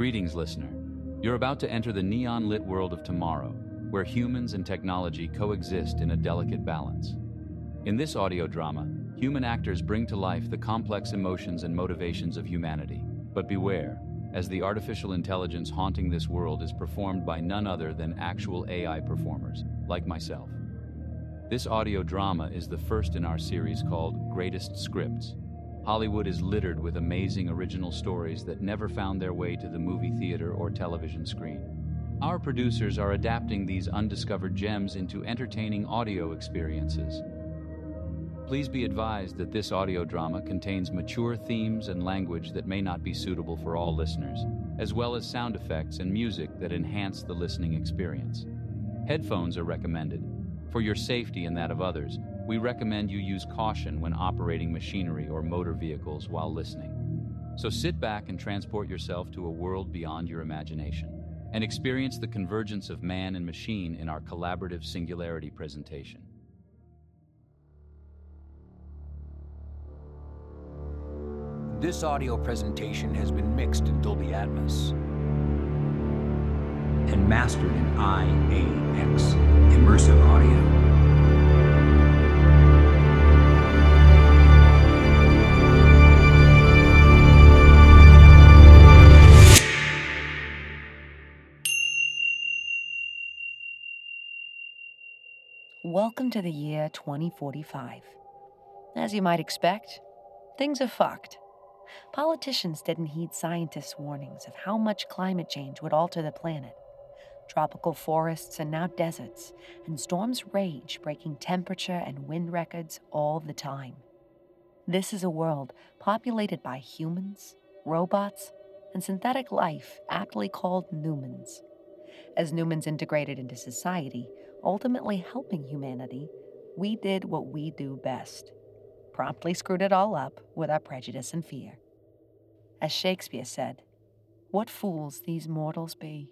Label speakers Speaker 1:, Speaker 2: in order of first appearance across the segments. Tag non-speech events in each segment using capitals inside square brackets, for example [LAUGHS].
Speaker 1: Greetings, listener. You're about to enter the neon lit world of tomorrow, where humans and technology coexist in a delicate balance. In this audio drama, human actors bring to life the complex emotions and motivations of humanity. But beware, as the artificial intelligence haunting this world is performed by none other than actual AI performers, like myself. This audio drama is the first in our series called Greatest Scripts. Hollywood is littered with amazing original stories that never found their way to the movie theater or television screen. Our producers are adapting these undiscovered gems into entertaining audio experiences. Please be advised that this audio drama contains mature themes and language that may not be suitable for all listeners, as well as sound effects and music that enhance the listening experience. Headphones are recommended. For your safety and that of others, we recommend you use caution when operating machinery or motor vehicles while listening. So sit back and transport yourself to a world beyond your imagination and experience the convergence of man and machine in our collaborative singularity presentation.
Speaker 2: This audio presentation has been mixed in Dolby Atmos and mastered in IAX, Immersive Audio.
Speaker 3: Welcome to the year 2045. As you might expect, things are fucked. Politicians didn't heed scientists' warnings of how much climate change would alter the planet. Tropical forests are now deserts, and storms rage, breaking temperature and wind records all the time. This is a world populated by humans, robots, and synthetic life aptly called Newmans. As Newmans integrated into society, ultimately helping humanity, we did what we do best promptly screwed it all up with our prejudice and fear. As Shakespeare said, What fools these mortals be!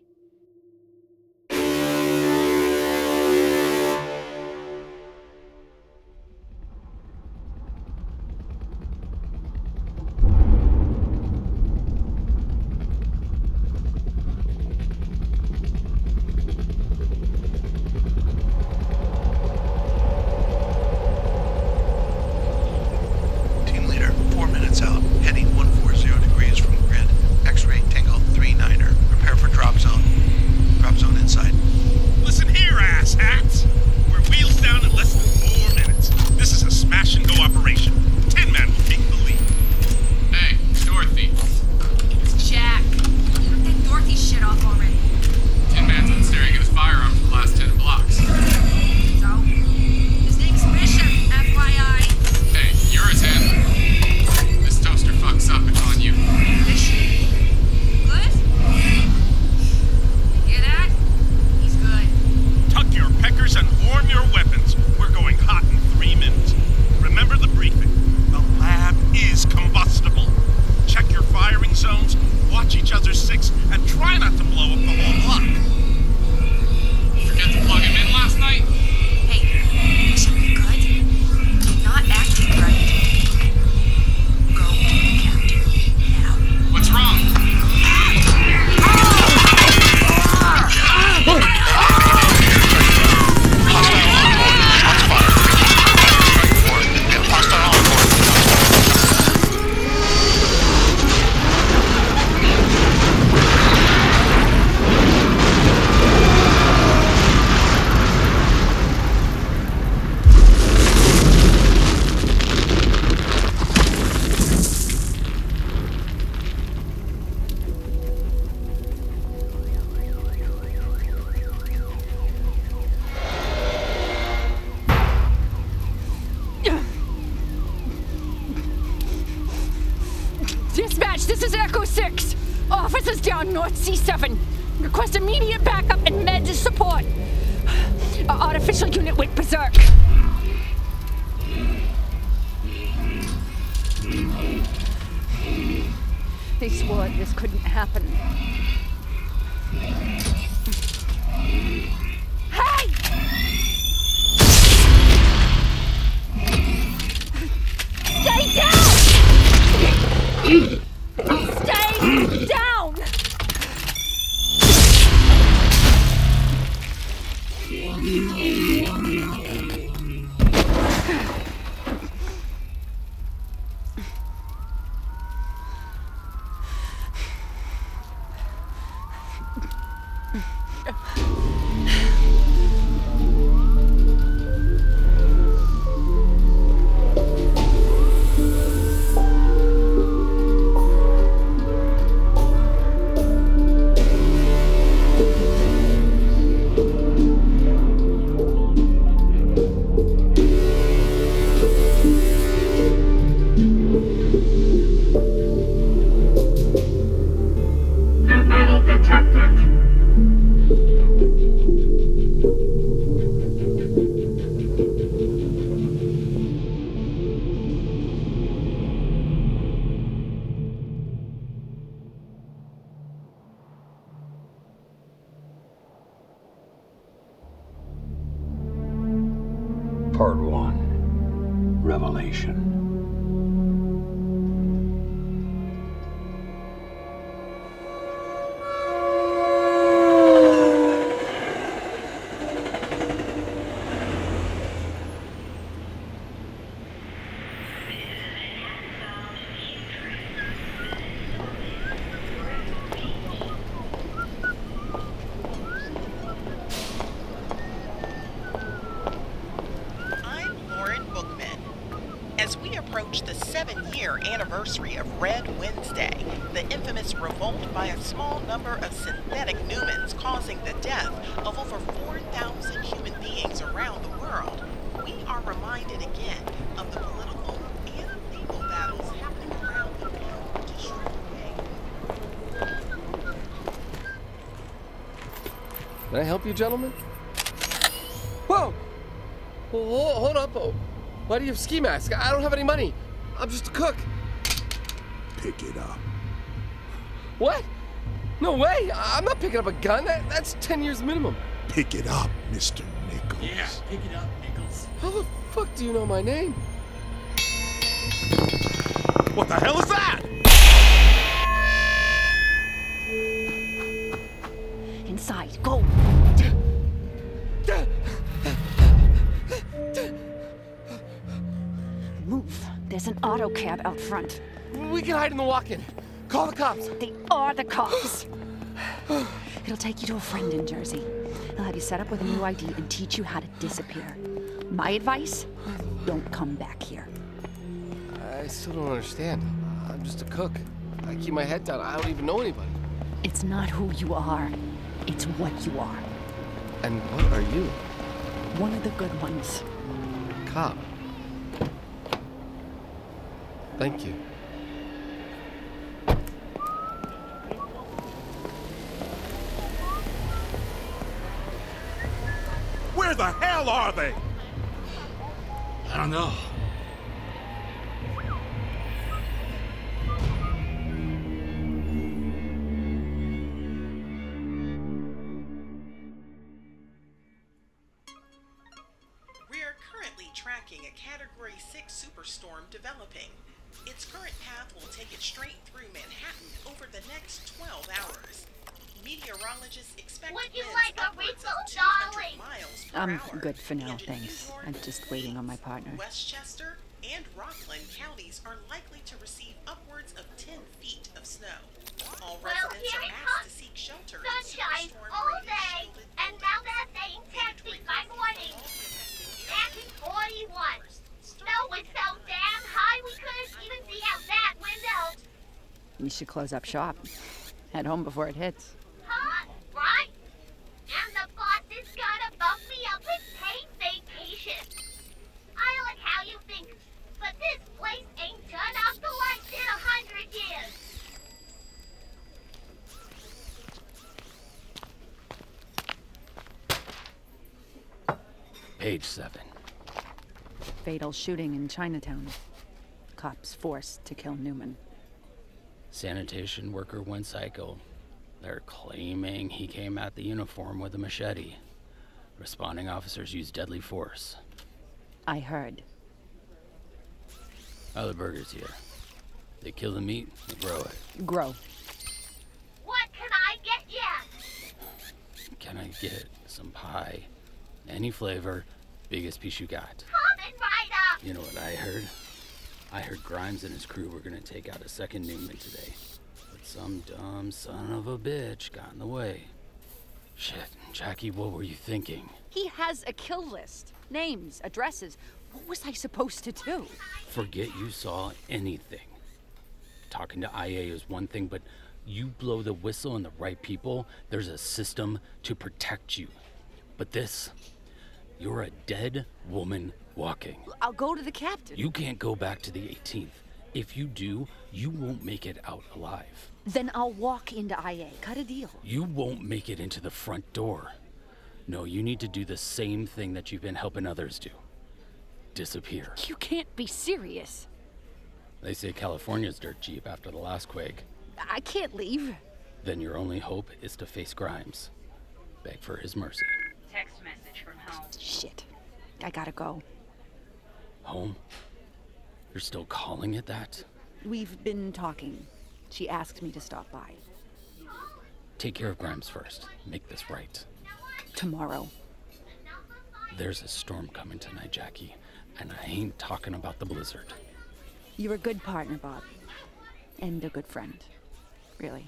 Speaker 4: Down
Speaker 5: North C7. Request immediate backup and med support. Our artificial unit went berserk. They swore this couldn't happen.
Speaker 6: Approach the seven year anniversary of Red Wednesday, the infamous revolt by a small number of synthetic Newmans causing the death of over 4,000 human beings around the world, we are reminded again of the political and legal battles happening around the world to strip away
Speaker 7: Can I help you, gentlemen? Whoa! Whoa, whoa, hold up. Oh. Why do you have ski mask? I don't have any money. I'm just a cook.
Speaker 8: Pick it up.
Speaker 7: What? No way! I- I'm not picking up a gun. That, that's 10 years minimum.
Speaker 8: Pick it up, Mr. Nichols.
Speaker 9: Yeah, pick it up, Nichols.
Speaker 7: How the fuck do you know my name?
Speaker 4: What the hell is that?
Speaker 5: Inside, go. An auto cab out front.
Speaker 7: We can hide in the walk-in. Call the cops.
Speaker 5: They are the cops. [SIGHS] It'll take you to a friend in Jersey. He'll have you set up with a new ID and teach you how to disappear. My advice? Don't come back here.
Speaker 7: I still don't understand. I'm just a cook. I keep my head down. I don't even know anybody.
Speaker 5: It's not who you are, it's what you are.
Speaker 7: And what are you?
Speaker 5: One of the good ones.
Speaker 7: Cop. Thank you.
Speaker 4: Where the hell are they?
Speaker 9: I don't know.
Speaker 6: We are currently tracking a Category 6 superstorm developing. Its current path will take it straight through Manhattan over the next 12 hours. Meteorologists expect
Speaker 10: Would you
Speaker 6: winds
Speaker 10: like a
Speaker 6: upwards
Speaker 10: refill,
Speaker 6: 200
Speaker 10: darling?
Speaker 6: miles per
Speaker 5: I'm
Speaker 6: hour.
Speaker 5: good for now,
Speaker 6: And
Speaker 5: thanks.
Speaker 6: York,
Speaker 5: I'm just waiting on my partner.
Speaker 6: Westchester and Rockland counties are likely to receive upwards of 10 feet of snow. All
Speaker 10: Well,
Speaker 6: residents
Speaker 10: here
Speaker 6: are
Speaker 10: it
Speaker 6: asked to seek shelter
Speaker 10: Sunshine all day, and now they're saying 10 feet by morning. Back in 41. Snow was so damn high we couldn't even see out that window.
Speaker 5: You should close up shop. Head home before it hits.
Speaker 10: Huh? Right? And the boss is gonna bump me up with paid vacation. I like how you think, but this place ain't turned off the lights in a hundred years.
Speaker 9: Page seven.
Speaker 5: Fatal shooting in Chinatown. Cops forced to kill Newman.
Speaker 9: Sanitation worker went psycho. They're claiming he came at the uniform with a machete. Responding officers used deadly force.
Speaker 5: I heard.
Speaker 9: How the burgers here? They kill the meat, they grow it.
Speaker 5: Grow.
Speaker 10: What can I get ya?
Speaker 9: Can I get some pie? Any flavor, biggest piece you got.
Speaker 10: Coming right up.
Speaker 9: You know what I heard? I heard Grimes and his crew were gonna take out a second Newman today. But some dumb son of a bitch got in the way. Shit, Jackie, what were you thinking?
Speaker 5: He has a kill list. Names, addresses. What was I supposed to do?
Speaker 9: Forget you saw anything. Talking to IA is one thing, but you blow the whistle on the right people, there's a system to protect you. But this, you're a dead woman walking.
Speaker 5: I'll go to the captain.
Speaker 9: You can't go back to the 18th. If you do, you won't make it out alive.
Speaker 5: Then I'll walk into IA. Cut a deal.
Speaker 9: You won't make it into the front door. No, you need to do the same thing that you've been helping others do disappear.
Speaker 5: You can't be serious.
Speaker 9: They say California's dirt cheap after the last quake.
Speaker 5: I can't leave.
Speaker 9: Then your only hope is to face Grimes. Beg for his mercy.
Speaker 11: Text message from home.
Speaker 5: Shit. I gotta go.
Speaker 9: Home? You're still calling it that?
Speaker 5: We've been talking. She asked me to stop by.
Speaker 9: Take care of Grimes first. Make this right.
Speaker 5: Tomorrow.
Speaker 9: There's a storm coming tonight, Jackie, and I ain't talking about the blizzard.
Speaker 5: You're a good partner, Bob. And a good friend. Really.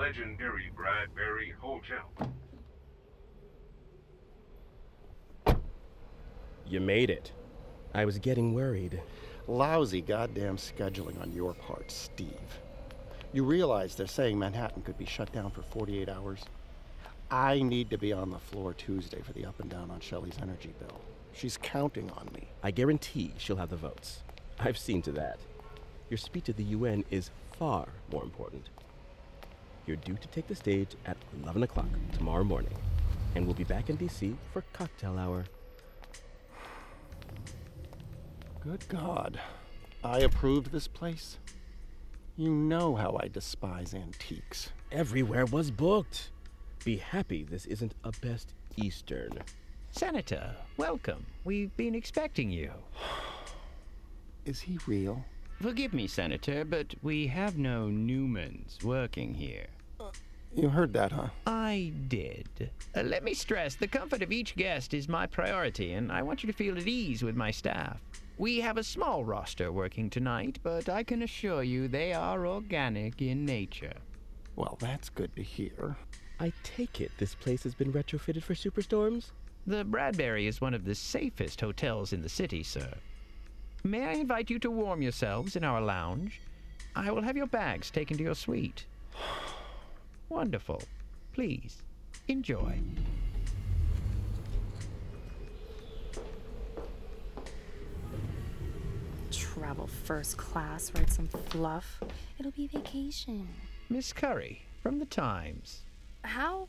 Speaker 11: Legendary Bradbury Hotel.
Speaker 12: You made it. I was getting worried.
Speaker 13: Lousy goddamn scheduling on your part, Steve. You realize they're saying Manhattan could be shut down for 48 hours? I need to be on the floor Tuesday for the up and down on Shelley's energy bill. She's counting on me.
Speaker 12: I guarantee she'll have the votes. I've seen to that. Your speech at the UN is far more important. You're due to take the stage at 11 o'clock tomorrow morning, and we'll be back in DC for cocktail hour.
Speaker 13: Good God. I approved this place? You know how I despise antiques.
Speaker 12: Everywhere was booked. Be happy this isn't a Best Eastern.
Speaker 14: Senator, welcome. We've been expecting you.
Speaker 13: Is he real?
Speaker 14: Forgive me, Senator, but we have no Newmans working here.
Speaker 13: You heard that, huh?
Speaker 14: I did. Uh, let me stress the comfort of each guest is my priority, and I want you to feel at ease with my staff. We have a small roster working tonight, but I can assure you they are organic in nature.
Speaker 13: Well, that's good to hear.
Speaker 12: I take it this place has been retrofitted for superstorms?
Speaker 14: The Bradbury is one of the safest hotels in the city, sir. May I invite you to warm yourselves in our lounge? I will have your bags taken to your suite. [SIGHS] Wonderful. Please, enjoy.
Speaker 15: Travel first class, ride some fluff. It'll be vacation.
Speaker 14: Miss Curry, from the Times.
Speaker 15: How?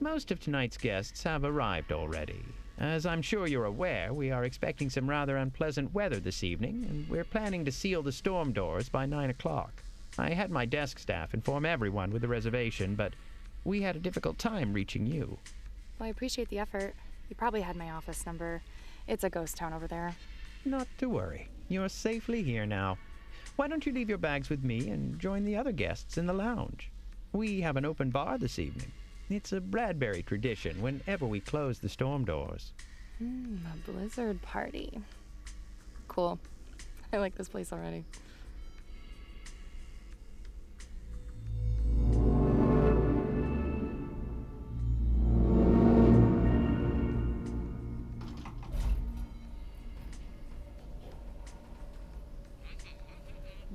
Speaker 14: Most of tonight's guests have arrived already. As I'm sure you're aware, we are expecting some rather unpleasant weather this evening, and we're planning to seal the storm doors by 9 o'clock. I had my desk staff inform everyone with the reservation, but we had a difficult time reaching you.
Speaker 15: Well, I appreciate the effort. You probably had my office number. It's a ghost town over there.
Speaker 14: Not to worry. You're safely here now. Why don't you leave your bags with me and join the other guests in the lounge? We have an open bar this evening. It's a Bradbury tradition whenever we close the storm doors.
Speaker 15: Hmm, a blizzard party. Cool. [LAUGHS] I like this place already.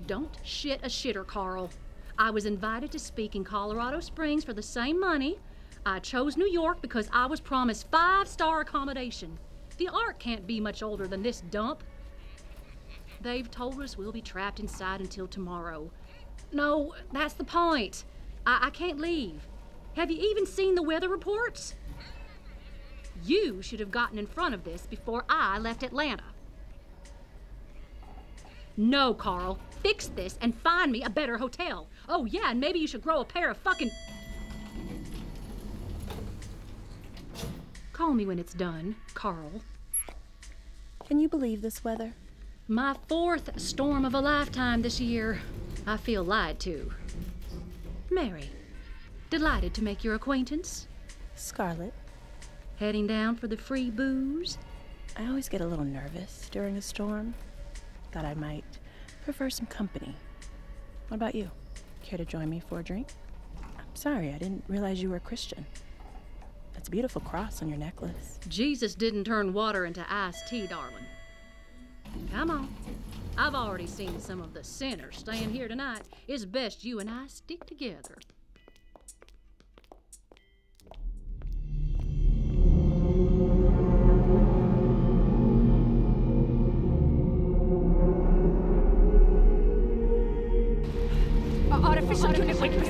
Speaker 16: Don't shit a shitter, Carl. I was invited to speak in Colorado Springs for the same money. I chose New York because I was promised five star accommodation. The art can't be much older than this dump. They've told us we'll be trapped inside until tomorrow. No, that's the point. I, I can't leave. Have you even seen the weather reports? You should have gotten in front of this before I left Atlanta. No, Carl. Fix this and find me a better hotel. Oh, yeah, and maybe you should grow a pair of fucking. Call me when it's done, Carl.
Speaker 15: Can you believe this weather?
Speaker 16: My fourth storm of a lifetime this year. I feel lied to. Mary, delighted to make your acquaintance.
Speaker 15: Scarlet.
Speaker 16: Heading down for the free booze?
Speaker 15: I always get a little nervous during a storm. Thought I might prefer some company. What about you? Care to join me for a drink? I'm sorry, I didn't realize you were a Christian. That's a beautiful cross on your necklace.
Speaker 16: Jesus didn't turn water into iced tea, darling. Come on. I've already seen some of the sinners staying here tonight. It's best you and I stick together.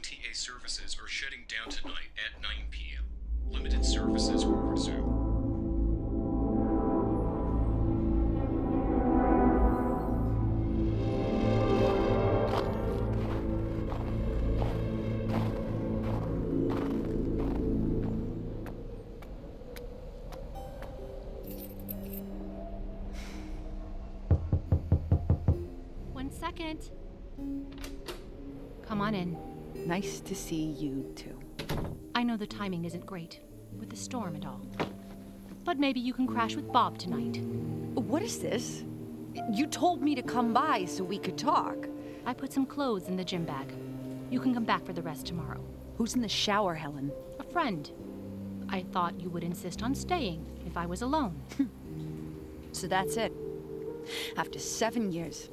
Speaker 17: MTA services are shutting down tonight at 9 p.m. Limited services will resume.
Speaker 5: See you too.
Speaker 16: I know the timing isn't great, with the storm and all. But maybe you can crash with Bob tonight.
Speaker 5: What is this? You told me to come by so we could talk.
Speaker 16: I put some clothes in the gym bag. You can come back for the rest tomorrow.
Speaker 5: Who's in the shower, Helen?
Speaker 16: A friend. I thought you would insist on staying if I was alone. Hmm.
Speaker 5: So that's it. After seven years.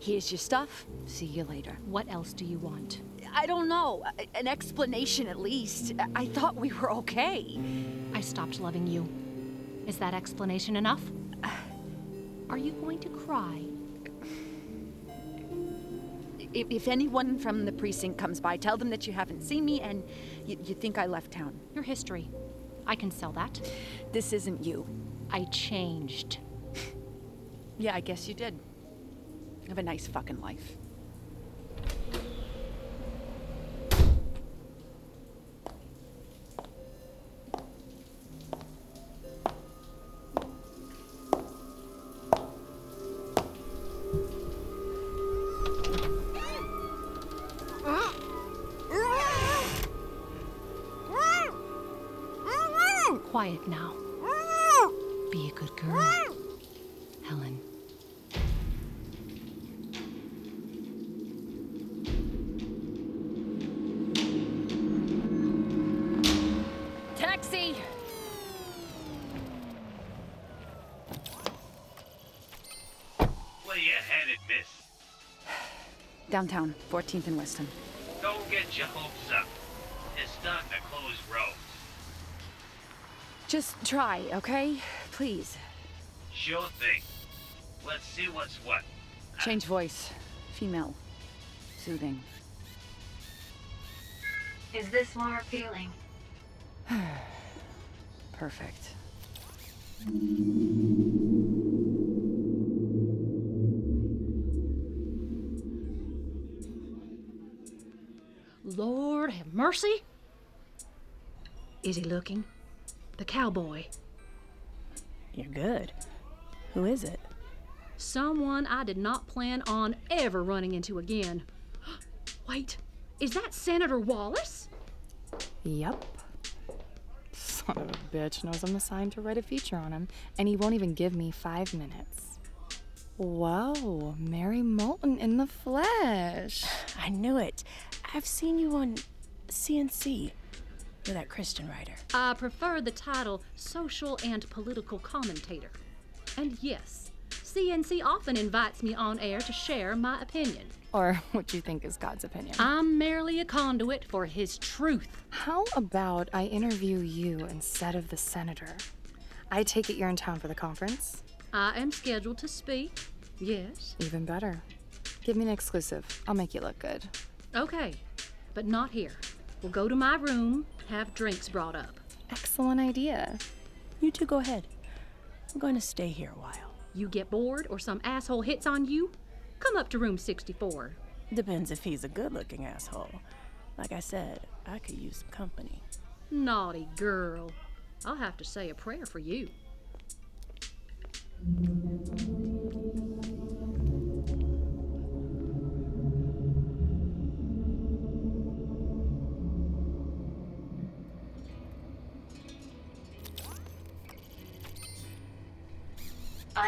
Speaker 5: Here's your stuff. See you later.
Speaker 16: What else do you want?
Speaker 5: I don't know. An explanation at least. I thought we were okay.
Speaker 16: I stopped loving you. Is that explanation enough? Are you going to cry?
Speaker 5: If, if anyone from the precinct comes by, tell them that you haven't seen me and you, you think I left town.
Speaker 16: Your history. I can sell that.
Speaker 5: This isn't you.
Speaker 16: I changed. [LAUGHS]
Speaker 5: Yeah, I guess you did. Have a nice fucking life.
Speaker 16: Quiet now. Be a good girl. Helen.
Speaker 5: Taxi!
Speaker 18: Where you headed, miss?
Speaker 5: Downtown, 14th and Weston.
Speaker 18: Don't get your hopes up. It's starting to close roads.
Speaker 5: Just try, okay? Please.
Speaker 18: Sure thing. Let's see what's what.
Speaker 5: Change voice. Female. Soothing.
Speaker 3: Is this more appealing? [SIGHS]
Speaker 5: Perfect.
Speaker 16: Lord have mercy. Is he looking? The cowboy.
Speaker 15: You're good. Who is it?
Speaker 16: Someone I did not plan on ever running into again. [GASPS] Wait, is that Senator Wallace?
Speaker 19: Yep. Son of a bitch knows I'm assigned to write a feature on him, and he won't even give me five minutes. Whoa, Mary Moulton in the flesh. [SIGHS]
Speaker 15: I knew it. I've seen you on CNC. You're that Christian writer.
Speaker 16: I prefer the title Social and Political Commentator. And yes, CNC often invites me on air to share my opinion.
Speaker 19: Or [LAUGHS] what you think is God's opinion.
Speaker 16: I'm merely a conduit for his truth.
Speaker 19: How about I interview you instead of the senator? I take it you're in town for the conference?
Speaker 16: I am scheduled to speak. Yes.
Speaker 19: Even better. Give me an exclusive. I'll make you look good.
Speaker 16: Okay, but not here. We'll go to my room, have drinks brought up.
Speaker 19: Excellent idea.
Speaker 15: You two go ahead. I'm going to stay here a while.
Speaker 16: You get bored or some asshole hits on you? Come up to room 64.
Speaker 15: Depends if he's a good looking asshole. Like I said, I could use some company.
Speaker 16: Naughty girl. I'll have to say a prayer for you.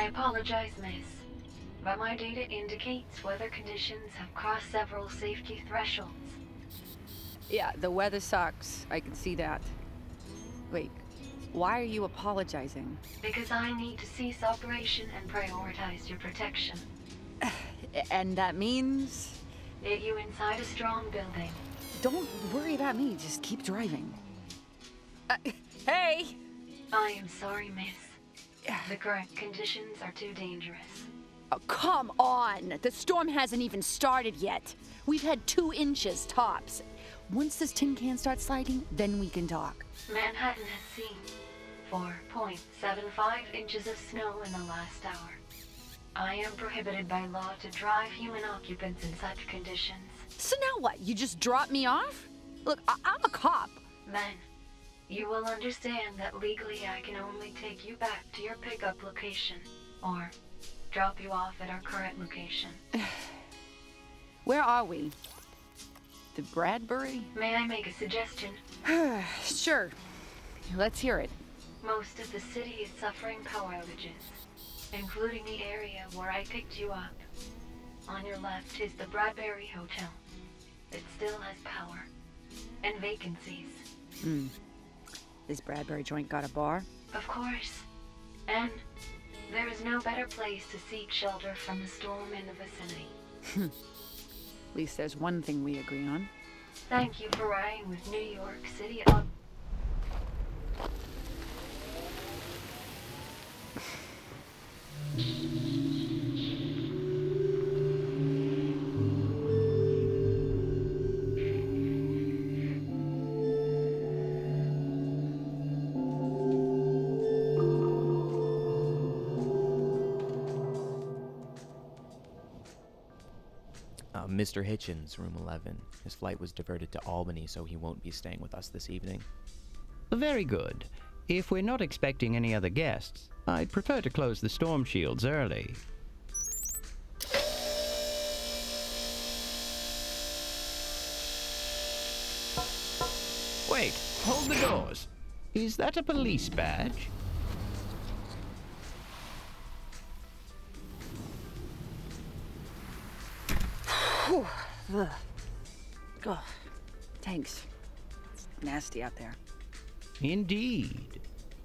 Speaker 3: I apologize, miss, but my data indicates weather conditions have crossed several safety thresholds.
Speaker 5: Yeah, the weather sucks. I can see that. Wait, why are you apologizing?
Speaker 3: Because I need to cease operation and prioritize your protection. [SIGHS]
Speaker 5: And that means.
Speaker 3: Get you inside a strong building.
Speaker 5: Don't worry about me, just keep driving. Uh, hey!
Speaker 3: I am sorry, miss. [SIGHS]
Speaker 20: The current conditions are too dangerous.
Speaker 5: Oh, come on! The storm hasn't even started yet. We've had two inches tops. Once this tin can starts sliding, then we can talk.
Speaker 20: Manhattan has seen 4.75 inches of snow in the last hour. I am prohibited by law to drive human occupants in such conditions.
Speaker 5: So now what? You just drop me off? Look, I- I'm a cop.
Speaker 20: Then, you will understand that legally I can only take you back to your pickup location or drop you off at our current location. [SIGHS]
Speaker 5: Where are we? The Bradbury?
Speaker 20: May I make a suggestion? [SIGHS]
Speaker 5: sure. Let's hear it.
Speaker 20: Most of the city is suffering power outages, including the area where I picked you up. On your left is the Bradbury Hotel. It still has power and vacancies.
Speaker 5: Hmm. This Bradbury joint got a bar?
Speaker 20: Of course. And there is no better place to seek shelter from the storm in the vicinity. [LAUGHS]
Speaker 5: At least there's one thing we agree on.
Speaker 20: Thank you for riding with New York City
Speaker 21: Mr. Hitchens, room 11. His flight was diverted to Albany, so he won't be staying with us this evening.
Speaker 14: Very good. If we're not expecting any other guests, I'd prefer to close the storm shields early. Wait, hold the doors. Is that a police badge?
Speaker 5: Ugh. Ugh. Thanks. It's nasty out there.
Speaker 14: Indeed.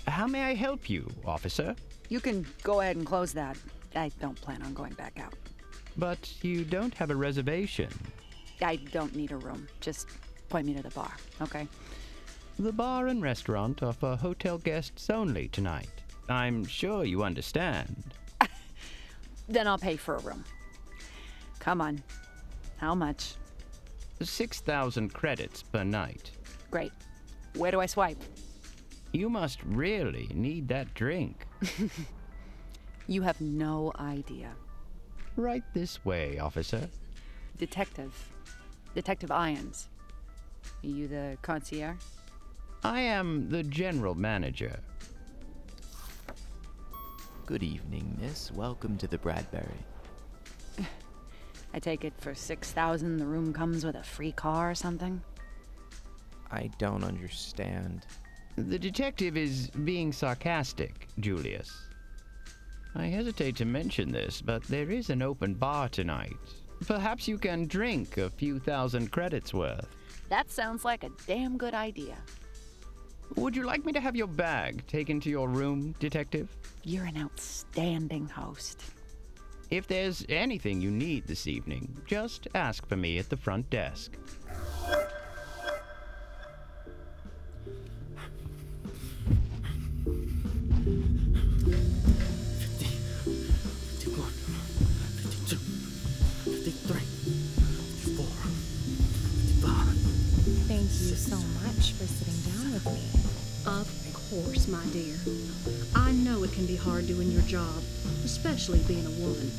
Speaker 14: How may I help you, officer?
Speaker 5: You can go ahead and close that. I don't plan on going back out.
Speaker 14: But you don't have a reservation.
Speaker 5: I don't need a room. Just point me to the bar, okay?
Speaker 14: The bar and restaurant are for hotel guests only tonight. I'm sure you understand. [LAUGHS]
Speaker 5: Then I'll pay for a room. Come on. How much?
Speaker 14: 6,000 credits per night.
Speaker 5: Great. Where do I swipe?
Speaker 14: You must really need that drink. [LAUGHS]
Speaker 5: You have no idea.
Speaker 14: Right this way, officer.
Speaker 5: Detective. Detective Irons. Are you the concierge?
Speaker 14: I am the general manager.
Speaker 21: Good evening, miss. Welcome to the Bradbury.
Speaker 5: I take it for 6000 the room comes with a free car or something?
Speaker 21: I don't understand.
Speaker 14: The detective is being sarcastic, Julius. I hesitate to mention this, but there is an open bar tonight. Perhaps you can drink a few thousand credits worth.
Speaker 5: That sounds like a damn good idea.
Speaker 14: Would you like me to have your bag taken to your room, detective?
Speaker 5: You're an outstanding host.
Speaker 14: If there's anything you need this evening, just ask for me at the front desk.
Speaker 19: Thank you so much for sitting down with me.
Speaker 16: Of course, my dear. I know it can be hard doing your job, especially being a woman.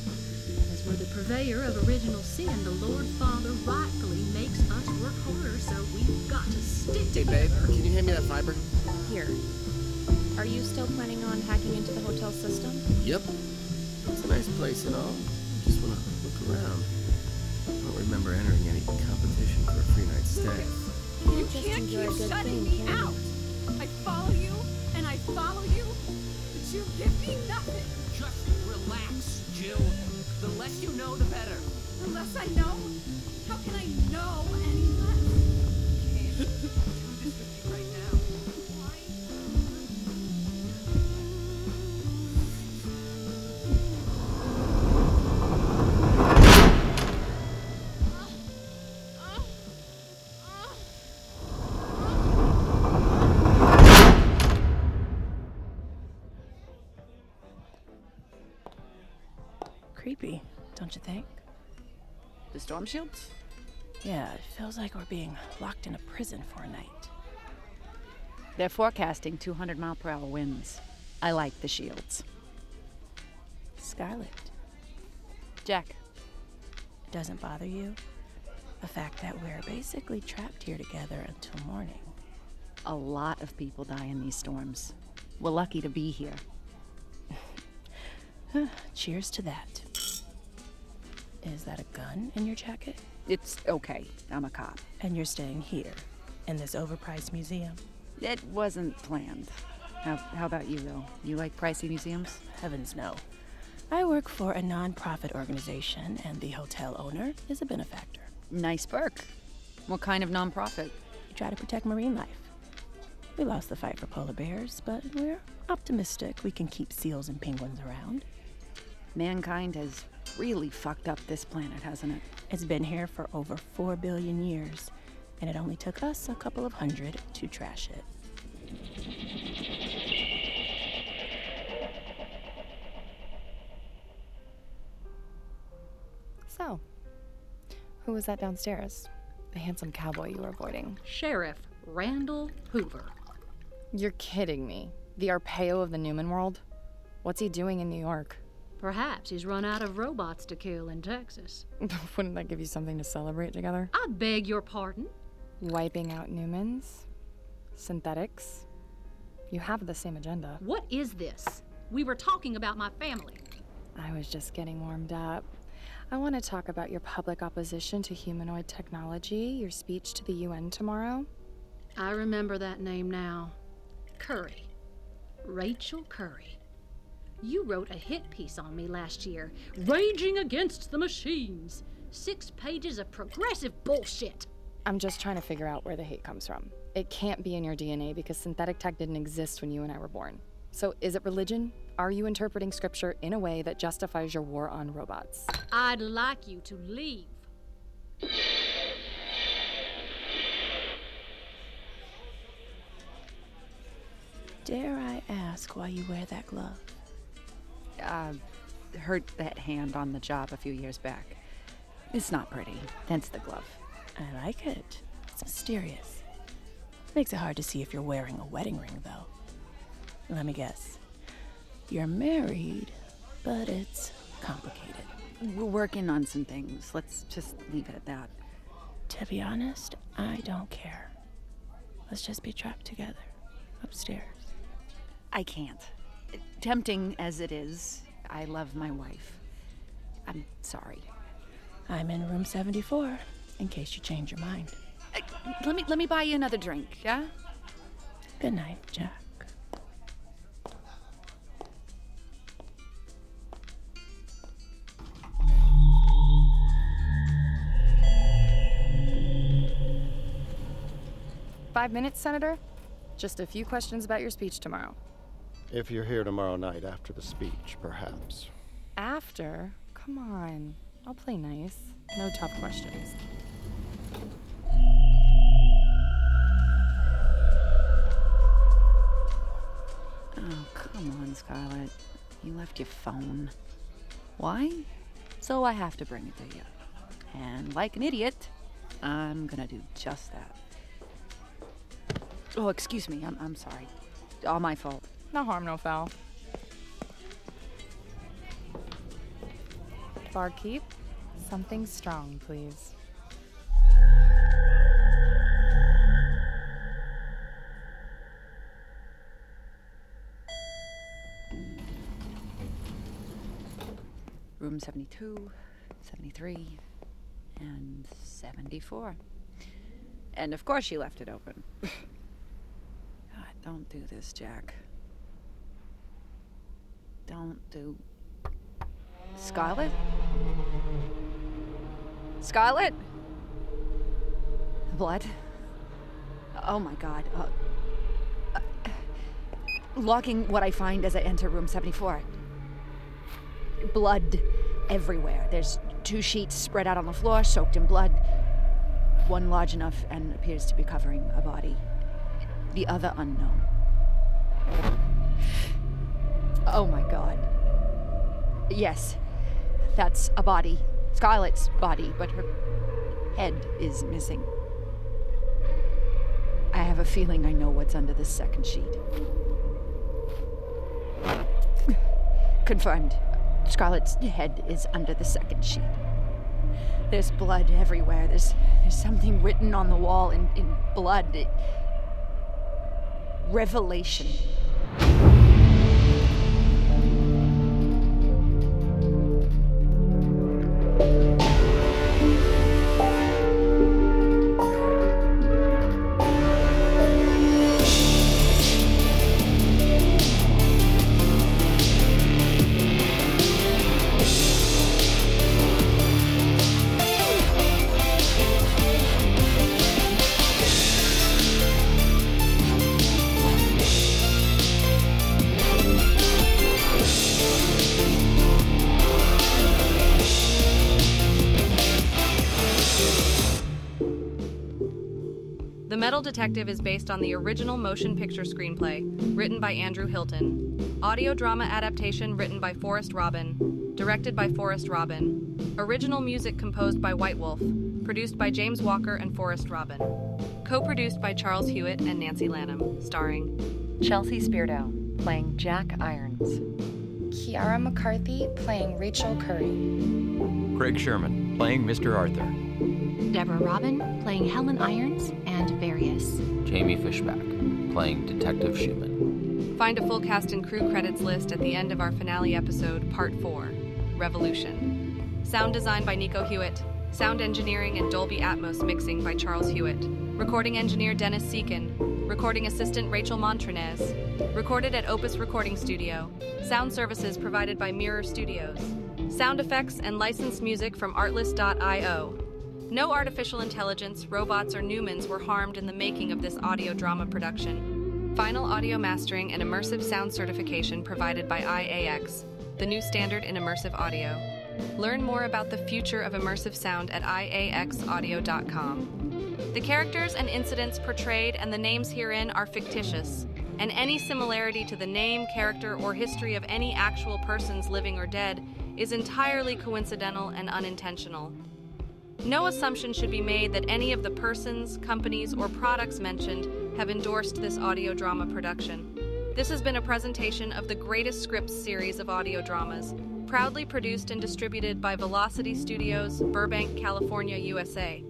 Speaker 16: As we're the purveyor of original sin, the Lord Father rightfully makes us work harder, so we've got to stick
Speaker 7: Hey,
Speaker 16: together.
Speaker 7: babe, can you hand me that fiber?
Speaker 19: Here. Are you still planning on hacking into the hotel system?
Speaker 7: Yep. It's a nice place and all. I just wanna look around. I don't remember entering any competition for a free night stay.
Speaker 19: You can't keep shutting me out.
Speaker 22: I follow you and I follow you, but you give me nothing.
Speaker 2: Less you know, the better.
Speaker 22: The less I know, how can I know any less? [LAUGHS]
Speaker 15: don't you think?
Speaker 5: The storm shields?
Speaker 15: Yeah, it feels like we're being locked in a prison for a night.
Speaker 5: They're forecasting 200 mile per hour winds. I like the shields.
Speaker 15: Scarlet,
Speaker 5: Jack,
Speaker 15: it doesn't bother you? The fact that we're basically trapped here together until morning.
Speaker 5: a lot of people die in these storms. We're lucky to be here. [LAUGHS]
Speaker 15: Cheers to that. Is that a gun in your jacket?
Speaker 5: It's okay. I'm a cop.
Speaker 15: And you're staying here, in this overpriced museum?
Speaker 5: It wasn't planned. How, how about you, though? You like pricey museums?
Speaker 15: Heavens no. I work for a non-profit organization, and the hotel owner is a benefactor.
Speaker 5: Nice perk. What kind of nonprofit?
Speaker 15: We try to protect marine life. We lost the fight for polar bears, but we're optimistic we can keep seals and penguins around.
Speaker 5: Mankind has really fucked up this planet, hasn't it?
Speaker 15: It's been here for over four billion years, and it only took us a couple of hundred to trash it.
Speaker 19: So, who was that downstairs? The handsome cowboy you were avoiding.
Speaker 16: Sheriff Randall Hoover.
Speaker 19: You're kidding me. The Arpaio of the Newman world? What's he doing in New York?
Speaker 16: Perhaps he's run out of robots to kill in Texas. [LAUGHS]
Speaker 19: Wouldn't that give you something to celebrate together?
Speaker 16: I beg your pardon?
Speaker 19: Wiping out Newmans? Synthetics? You have the same agenda.
Speaker 16: What is this? We were talking about my family.
Speaker 19: I was just getting warmed up. I want to talk about your public opposition to humanoid technology, your speech to the UN tomorrow.
Speaker 16: I remember that name now. Curry. Rachel Curry. You wrote a hit piece on me last year, Raging Against the Machines. Six pages of progressive bullshit.
Speaker 19: I'm just trying to figure out where the hate comes from. It can't be in your DNA because synthetic tech didn't exist when you and I were born. So, is it religion? Are you interpreting scripture in a way that justifies your war on robots?
Speaker 16: I'd like you to leave.
Speaker 15: Dare I ask why you wear that glove?
Speaker 5: Uh, hurt that hand on the job a few years back. It's not pretty. Hence the glove.
Speaker 15: I like it. It's mysterious. Makes it hard to see if you're wearing a wedding ring, though. Let me guess. You're married, but it's complicated.
Speaker 5: We're working on some things. Let's just leave it at that.
Speaker 15: To be honest, I don't care. Let's just be trapped together upstairs.
Speaker 5: I can't. Tempting as it is, I love my wife. I'm sorry.
Speaker 15: I'm in room 74, in case you change your mind.
Speaker 5: Uh, let me let me buy you another drink, yeah?
Speaker 15: Good night, Jack.
Speaker 19: Five minutes, Senator? Just a few questions about your speech tomorrow.
Speaker 13: If you're here tomorrow night after the speech, perhaps.
Speaker 19: After? Come on. I'll play nice. No tough questions.
Speaker 5: Oh, come on, Scarlett. You left your phone. Why? So I have to bring it to you. And like an idiot, I'm gonna do just that. Oh, excuse me. I'm, I'm sorry. All my fault.
Speaker 19: No harm, no foul. Barkeep, something strong, please.
Speaker 5: Room 72, 73, and 74. And of course she left it open. [LAUGHS] God, don't do this, Jack. Don't do. Scarlett? Scarlett? Blood? Oh my god. Uh, uh, logging what I find as I enter room 74. Blood everywhere. There's two sheets spread out on the floor, soaked in blood. One large enough and appears to be covering a body. The other unknown. Oh my god. Yes, That's a body. Scarlett's body, but her head is missing. I have a feeling I know what's under this second sheet. [LAUGHS] Confirmed. Scarlett's head is under the second sheet. There's blood everywhere. There's there's something written on the wall in, in blood. It, revelation.
Speaker 23: The Metal Detective is based on the original motion picture screenplay, written by Andrew Hilton. Audio drama adaptation written by Forest Robin. Directed by Forest Robin. Original music composed by Witewolf. Produced by James Walker and Forest Robin. Co produced by Charles Hewitt and Nancy Lanham. Starring
Speaker 3: Chelsea Spirito, playing Jack Irons.
Speaker 19: Kiara McCarthy playing Rachel Curry.
Speaker 24: Craig Sherman, playing Mr. Arthur.
Speaker 25: Deborah Robin, playing Helen Irons and Various.
Speaker 26: Jamie Fishback, playing Detective Schumann.
Speaker 23: Find a full cast and crew credits list at the end of our finale episode, Part 4 Revolution. Sound design by Nico Hewitt. Sound engineering and Dolby Atmos mixing by Charles Hewitt. Recording engineer Dennis Seekin. Recording assistant Rachel Montrenez. Recorded at Opus Recording Studio. Sound services provided by Mirror Studios. Sound effects and licensed music from Artlist.io. No artificial intelligence, robots, or Newmans were harmed in the making of this audio drama production. Final audio mastering and immersive sound certification provided by IAX, the new standard in immersive audio. Learn more about the future of immersive sound at iaxaudio.com. The characters and incidents portrayed and the names herein are fictitious, and any similarity to the name, character, or history of any actual persons living or dead is entirely coincidental and unintentional. No assumption should be made that any of the persons, companies, or products mentioned have endorsed this audio drama production. This has been a presentation of the Greatest Scripts series of audio dramas, proudly produced and distributed by Velocity Studios, Burbank, California, USA.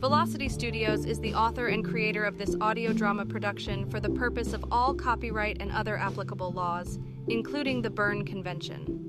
Speaker 23: Velocity Studios is the author and creator of this audio drama production for the purpose of all copyright and other applicable laws, including the Berne Convention.